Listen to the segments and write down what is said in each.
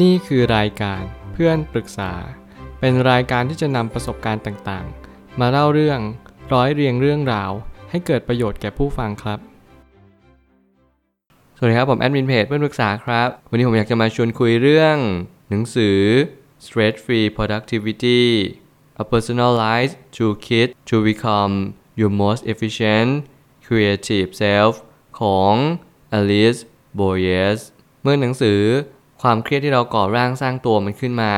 นี่คือรายการเพื่อนปรึกษา เป็นรายการที่จะนำประสบการณ์ต่างๆ มาเล่าเรื่องร้อยเรียงเรื่องราว ให้เกิดประโยชน์แก่ผู้ฟังครับ สวัสดีครับ ผมแอดมินเพจเพื่อนปรึกษาครับ วันนี้ผมอยากจะมาชวนคุยเรื่อง หนังสือ Stress Free Productivity A Personalized Toolkit to Become Your Most Efficient Creative Self ของ Alice Boyes เมื่อหนังสือ ความเครียดที่เราก่อร่างสร้างตัวมันขึ้นมา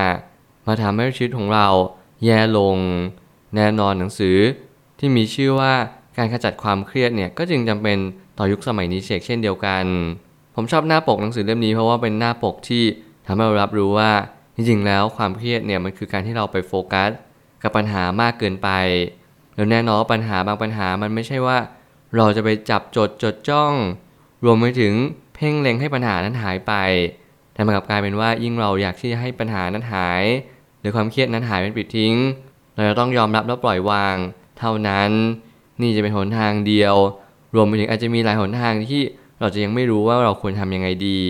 มาทำให้ชีวิตของเราแย่ลง แน่นอนหนังสือ ที่มีชื่อว่าการขจัดความเครียดเนี่ยก็จึงจำเป็นต่อยุคสมัยนี้เชกเช่นเดียวกัน ผมชอบหน้าปกหนังสือเล่มนี้เพราะว่าเป็นหน้าปกที่ทำให้เรารับรู้ว่าจริงๆแล้วความเครียดเนี่ยมันคือการที่เราไปโฟกัส กับปัญหามากเกินไปแล้วแน่นอนปัญหาบางปัญหามันไม่ใช่ว่า เราจะไปจับจดจดจ้อง รวมไปถึงเพ่งเล็งให้ปัญหานั้นหายไป แต่มันกลับกลายเป็นว่ายิ่งเราอยากที่จะให้ปัญหานั้นหาย หรือความเครียดนั้นหายเป็นปิดทิ้ง เราจะต้องยอมรับและปล่อยวาง เท่านั้น นี่จะเป็นหนทางเดียว รวมไปถึงอาจจะมีหลายหนทางที่เราจะยังไม่รู้ว่าเราควรทำยังไงดี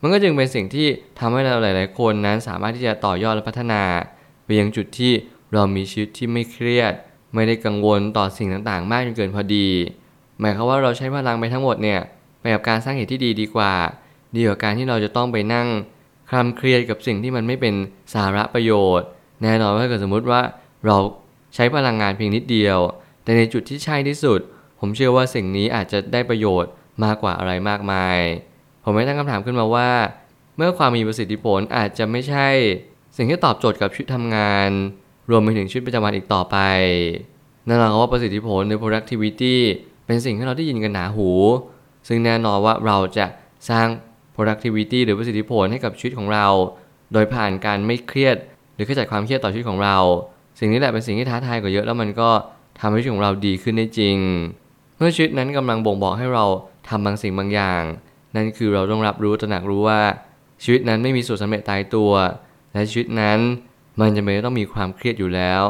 มันก็จึงเป็นสิ่งที่ทำให้เราหลาย ๆ คนนั้นสามารถที่จะต่อยอดและพัฒนา ไปยังจุดที่เรามีชีวิตที่ไม่เครียด ไม่ได้กังวลต่อสิ่งต่าง ๆ มากจนเกินพอดี หมายความว่าเราใช้พลังไปทั้งหมดเนี่ยไปกับการสร้างเหตุที่ดีดีกว่า ดีกว่าการที่เราจะต้องไปนั่งคลำเครียดกับสิ่งที่มันไม่เป็นสาระประโยชน์ แน่นอนว่าเกิดสมมุติว่าเราใช้พลังงานเพียงนิดเดียว แต่ในจุดที่ใช่ที่สุด ผมเชื่อว่าสิ่งนี้อาจจะได้ประโยชน์มากกว่าอะไรมากมาย ผมไม่ตั้งคำถามขึ้นมาว่า เมื่อความมีประสิทธิผลอาจจะไม่ใช่ สิ่งที่ตอบโจทย์กับชีวิตทำงาน รวมไปถึงชีวิตประจำวันอีกต่อไปนั่นหมายความว่าประสิทธิผลใน productivity เป็นสิ่งที่เราได้ยินกันหนาหู ซึ่งแน่นอนว่าเราจะสร้าง productivity หรือประสิทธิผลให้กับชีวิตของเรา โดยผ่านการไม่เครียด หรือขจัดความเครียดต่อชีวิตของเรา สิ่งนี้แหละเป็นสิ่งที่ท้าทายกว่าเยอะแล้วมันก็ทำให้ชีวิตของเราดีขึ้นได้จริง เมื่อชีวิตนั้นกำลังบ่งบอกให้เราทำบางสิ่งบางอย่าง นั่นคือเราต้องรับรู้ตระหนักรู้ว่า ชีวิตนั้นไม่มีสูตรสำเร็จตายตัว และชีวิตนั้นมันจะไม่ต้องมีความเครียดอยู่แล้ว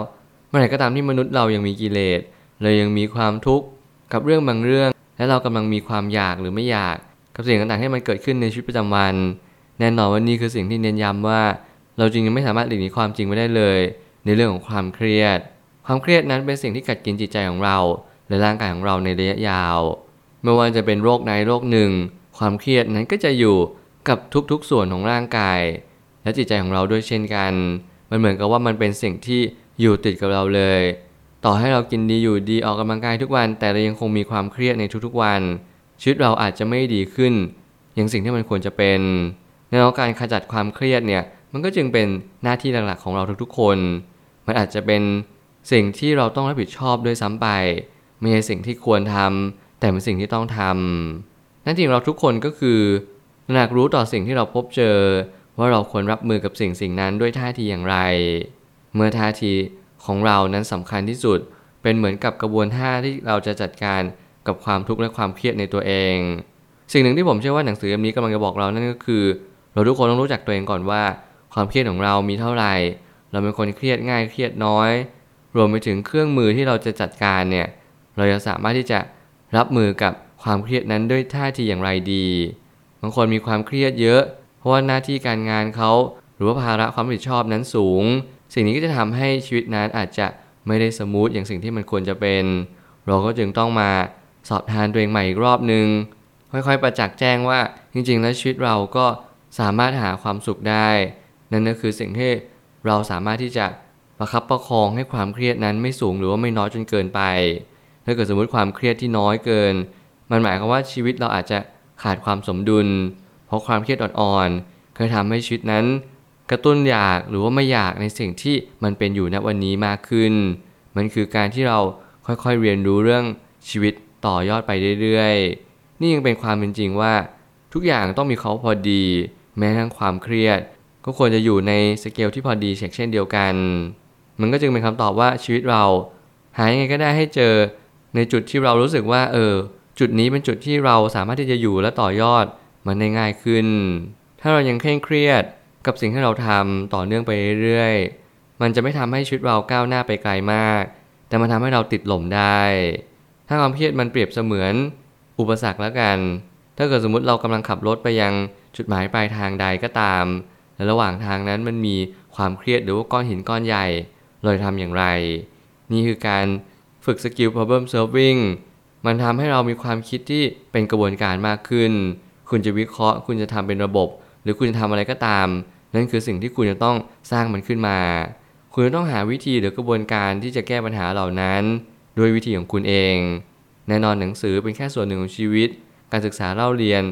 เมื่อไหร่ก็ตามที่มนุษย์เรายังมีกิเลสเลยยังมีความทุกข์กับเรื่องบางเรื่อง และเรากำลังมีความอยากหรือไม่อยาก กับสิ่งต่างๆที่มันเกิดขึ้นในชีวิตประจำวัน แน่นอนว่านี่คือสิ่งที่เน้นย้ำว่า เราจริงยังไม่สามารถหลีกหนีความจริงไม่ได้เลย ในเรื่องของความเครียด ความเครียดนั้นเป็นสิ่งที่กัดกินจิตใจของเรา และร่างกายของเราในระยะยาว ไม่ว่าจะเป็นโรคใดโรคหนึ่ง ความเครียดนั้นก็จะอยู่กับทุกๆส่วนของร่างกาย และจิตใจของเราด้วยเช่นกัน มันเหมือนกับว่ามันเป็นสิ่งที่อยู่ติดกับเราเลย ต่อให้เรากินดีอยู่ดีออกกำลังกายทุกวัน แต่เรายังคงมีความเครียดในทุกๆวัน ชีวิตเราอาจจะไม่ดีขึ้น อย่างสิ่งที่มันควรจะเป็นในการขจัดความเครียดเนี่ยมันก็จึงเป็นหน้าที่หลักๆของเราทุกๆคน มันอาจจะเป็นสิ่งที่เราต้องรับผิดชอบด้วยซ้ำไป ไม่ใช่สิ่งที่ควรทำแต่เป็นสิ่งที่ต้องทำนั่นจริงเราทุกคนก็คือตระหนักรู้ต่อสิ่งที่เราพบเจอ ว่าเราควรรับมือกับสิ่งสิ่งนั้นด้วยท่าทีอย่างไร เมื่อท่าทีของเรานั้นสำคัญที่สุด เป็นเหมือนกับกระบวนท่าที่เราจะจัดการ กับความทุกข์และความเครียดในตัวเอง สิ่งหนึ่งที่ผมเชื่อว่าหนังสือเล่มนี้กำลังจะบอกเรานั่นก็คือ เราทุกคนต้องรู้จักตัวเองก่อนว่า ความเครียดของเรามีเท่าไหร่ เราเป็นคนเครียดง่ายเครียดน้อย รวมไปถึงเครื่องมือที่เราจะจัดการเนี่ยเราจะสามารถที่จะรับมือกับความเครียดนั้นด้วยท่าทีอย่างไรดีบางคนมีความเครียดเยอะ เพราะว่าหน้าที่การงานเขาหรือว่าภาระความรับผิดชอบนั้นสูง สิ่งนี้ก็จะทำให้ชีวิตนั้นอาจจะไม่ได้สมูทอย่างสิ่งที่มันควรจะเป็น เราก็จึงต้องมา สอบทานตัวเองใหม่อีกรอบหนึ่งค่อยๆ ประจักษ์แจ้งว่าจริงๆ แล้วชีวิตเราก็สามารถหาความสุขได้ นั่นก็คือสิ่งที่เราสามารถที่จะประคับประคองให้ความเครียดนั้นไม่สูงหรือว่าไม่น้อยจนเกินไป ถ้าเกิดสมมติความเครียดที่น้อยเกิน มันหมายความว่าชีวิตเราอาจจะขาดความสมดุล เพราะความเครียดอ่อนๆเคยทำให้ชีวิตนั้น กระตุ้นอยากหรือว่าไม่อยากในสิ่งที่มันเป็นอยู่ณวันนี้มากขึ้น มันคือการที่เราค่อยๆเรียนรู้เรื่องชีวิต ต่อยอดไปเรื่อยๆ นี่ยังเป็นความเป็นจริงว่า ทุกอย่างต้องมีเขาพอดี แม้ทั้งความเครียด ก็ควรจะอยู่ในสเกลที่พอดีเช่นเดียวกัน มันก็จึงเป็นคำตอบว่าชีวิตเรา หายังไงก็ได้ให้เจอในจุดที่เรารู้สึกว่า เออ จุดนี้เป็นจุดที่เราสามารถที่จะอยู่และต่อยอดมันได้ง่ายขึ้น ถ้าเรายังเคร่งเครียดกับสิ่งที่เราทำต่อเนื่องไปเรื่อยๆ มันจะไม่ทำให้ชีวิตเราก้าวหน้าไปไกลมาก แต่มันทำให้เราติดหล่มได้ ถ้าความเครียดมันเปรียบเสมือนอุปสรรคแล้วกัน ถ้าเกิดสมมติเรากำลังขับรถไปยังจุดหมายปลายทางใดก็ตามและระหว่างทางนั้นมันมีความเครียดหรือว่าก้อนหินก้อนใหญ่เราจะทำอย่างไร นี่คือการฝึกสกิล problem solving มันทำให้เรามีความคิดที่เป็นกระบวนการมากขึ้น คุณจะวิเคราะห์ คุณจะทำเป็นระบบ หรือคุณจะทำอะไรก็ตาม นั่นคือสิ่งที่คุณจะต้องสร้างมันขึ้นมา คุณจะต้องหาวิธีหรือกระบวนการที่จะแก้ปัญหาเหล่านั้น ด้วยวิธีของคุณเอง แน่นอนหนังสือเป็นแค่ส่วนหนึ่งของชีวิต การศึกษาเล่าเรียน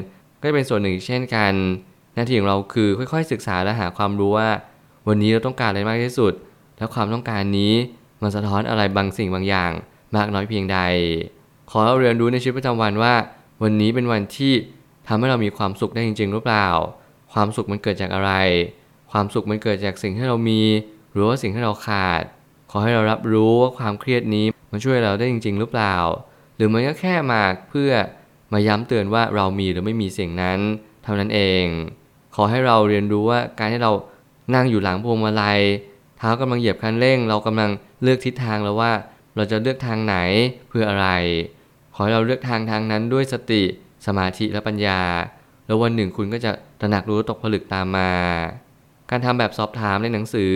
ก็เป็นส่วนหนึ่งเช่นกัน หน้าที่ของเราคือค่อยๆศึกษาและหาความรู้ว่า วันนี้เราต้องการอะไรมากที่สุด และความต้องการนี้มันสะท้อนอะไรบางสิ่งบางอย่าง มากน้อยเพียงใด ขอเราเรียนรู้ในชีวิตประจำวันว่า วันนี้เป็นวันที่ทำให้เรามีความสุขได้จริง ๆ หรือเปล่า ความสุขมันเกิดจากอะไร ความสุขมันเกิดจากสิ่งที่เรามี หรือว่าสิ่งที่เราขาด ขอให้เรารับรู้ว่าความเครียดนี้ มันช่วยเราได้จริง ๆ หรือเปล่า หรือมันก็แค่มาเพื่อมาย้ำเตือนว่าเรามีหรือไม่มีสิ่งนั้นเท่านั้นเอง ขอให้เราเรียนรู้ว่าการที่เรานั่งอยู่หลังพวงมาลัย เท้ากำลังเหยียบคันเร่ง เรากำลังเลือกทิศทางแล้วว่า เราจะเลือกทางไหนเพื่ออะไร ขอให้เราเลือกทางทางนั้นด้วยสติสมาธิและปัญญา แล้ววันหนึ่งคุณก็จะตระหนักรู้ตกผลึกตามมา การทำแบบสอบถามในหนังสือ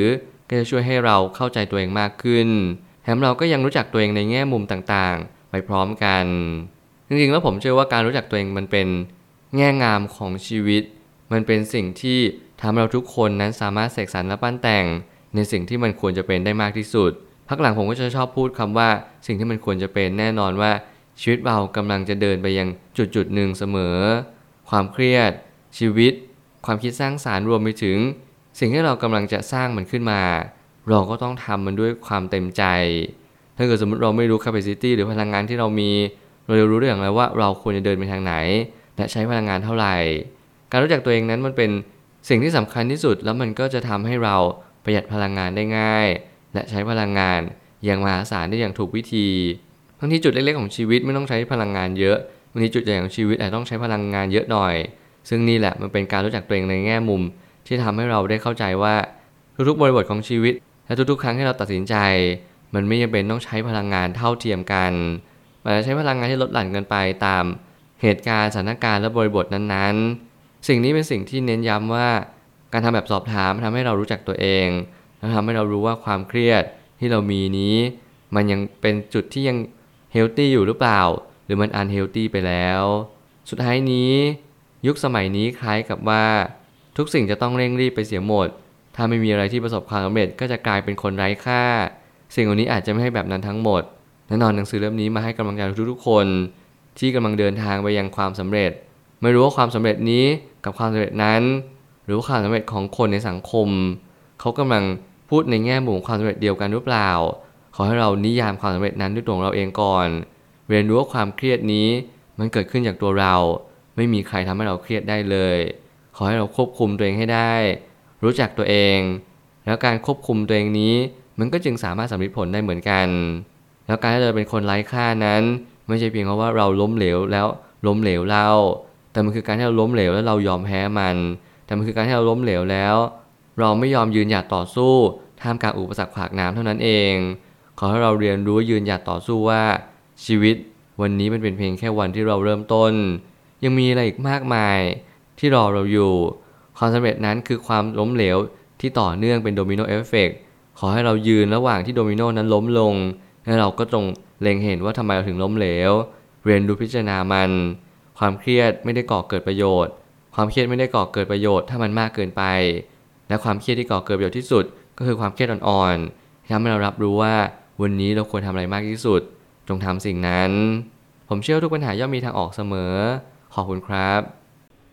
ก็จะช่วยให้เราเข้าใจตัวเองมากขึ้น แถมเราก็ยังรู้จักตัวเองในแง่มุมต่างๆ ไปพร้อมกัน จริงๆ แล้วผมเชื่อว่าการรู้จักตัวเองมันเป็นแง่งามของชีวิต มันเป็นสิ่งที่ทำเราทุกคนนั้นสามารถเสกสรรและปั้นแต่ง ในสิ่งที่มันควรจะเป็นได้มากที่สุด พักหลังผมก็จะชอบพูดคำว่า สิ่งที่มันควรจะเป็นแน่นอนว่าชีวิตเรากำลังจะเดินไปยังจุดจุดหนึ่งเสมอ ความเครียด ชีวิต ความคิดสร้างสารรค์รวมไปถึง สิ่งที่เรากำลังจะสร้างมันขึ้นมา เราก็ต้องทำมันด้วยความเต็มใจ ถ้าเกิดสมมติเราไม่รู้ capacity หรือพลังงานที่เรามี เราจะรู้ได้อย่างไรว่าเราควรจะเดินไปทางไหน และใช้พลังงานเท่าไหร่ การรู้จักตัวเองนั้นมันเป็นสิ่งที่สำคัญที่สุด แล้วมันก็จะทำให้เราประหยัดพลังงานได้ง่าย และใช้พลังงานอย่างมหาศาลได้อย่างถูกวิธีบางทีจุดเล็กๆของชีวิตไม่ต้องใช้พลังงานเยอะบางทีจุดใหญ่ของชีวิตอาจต้องใช้พลังงานเยอะหน่อย ซึ่งนี่แหละมันเป็นการรู้จักตัวเองในแง่มุม ที่ทำให้เราได้เข้าใจว่าทุกๆบริบทของชีวิต และทุกๆ ครั้งที่เราตัดสินใจ มันไม่จำเป็นต้องใช้พลังงานเท่าเทียมกันมันจะใช้พลังงานที่ลดหลั่นกันไปตามเหตุการณ์สถานการณ์และบริบทนั้นๆ สิ่งนี้เป็นสิ่งที่เน้นย้ำว่า การทำแบบสอบถามทำให้เรารู้จักตัวเองและทำให้เรารู้ว่าความเครียดที่เรามีนี้ มันยังเป็นจุดที่ยังเฮลตี้อยู่หรือเปล่า หรือมันอันเฮลตี้ไปแล้ว สุดท้ายนี้ ยุคสมัยนี้คล้ายกับว่า ทุกสิ่งจะต้องเร่งรีบไปเสียหมด ถ้าไม่มีอะไรที่ประสบความสำเร็จก็จะกลายเป็นคนไร้ค่า สิ่งเหล่านี้อาจจะไม่ให้แบบนั้นทั้งหมดแน่นอนหนังสือเล่มนี้มาให้กำลังใจทุกๆคน ที่กำลังเดินทางไปยังความสำเร็จ ไม่รู้ว่าความสำเร็จนี้กับความสำเร็จนั้น หรือว่าความสำเร็จของคนในสังคม เขากำลังพูดในแง่มุมความสำเร็จเดียวกันหรือเปล่า ขอให้เรานิยามความสำเร็จนั้นด้วยตัวเราเองก่อน เรียนรู้ว่าความเครียดนี้มันเกิดขึ้นจากตัวเรา ไม่มีใครทำให้เราเครียดได้เลย ขอให้เราควบคุมตัวเองให้ได้ รู้จักตัวเอง แล้วการควบคุมตัวเองนี้ มันก็จึงสามารถสำเร็จผลได้เหมือนกัน แล้วการที่เราเป็นคนไร้ค่านั้น ไม่ใช่เพียงเพราะว่าเราล้มเหลวแล้วล้มเหลวเราแต่มันคือการที่เราล้มเหลวแล้วเรายอมแพ้มัน แต่มันคือการที่เราล้มเหลวแล้ว เราไม่ยอมยืนหยัดต่อสู้ท่ามกลางอุปสรรคขวากน้ำเท่านั้นเอง ขอให้เราเรียนรู้ยืนหยัดต่อสู้ว่า ชีวิตวันนี้มันเป็นเพียงแค่วันที่เราเริ่มต้น ยังมีอะไรอีกมากมายที่รอเราอยู่ ความสำเร็จนั้นคือความล้มเหลวที่ต่อเนื่องเป็น domino effect ขอให้เรายืนระหว่างที่โดมิโนนั้นล้มลง และเราก็จงเล็งเห็นว่าทำไมเราถึงล้มเหลว เรียนรู้พิจารณามัน ความเครียดไม่ได้ก่อเกิดประโยชน์ ความเครียดไม่ได้ก่อเกิดประโยชน์ ถ้ามันมากเกินไป และความเครียดที่ก่อเกิดประโยชน์ที่สุด ก็คือความเครียดอ่อนๆทำให้เรารับรู้ว่าวันนี้เราควรทำอะไรมากที่สุด จงทำสิ่งนั้น ผมเชื่อทุกปัญหาย่อมมีทางออกเสมอ ขอบคุณครับ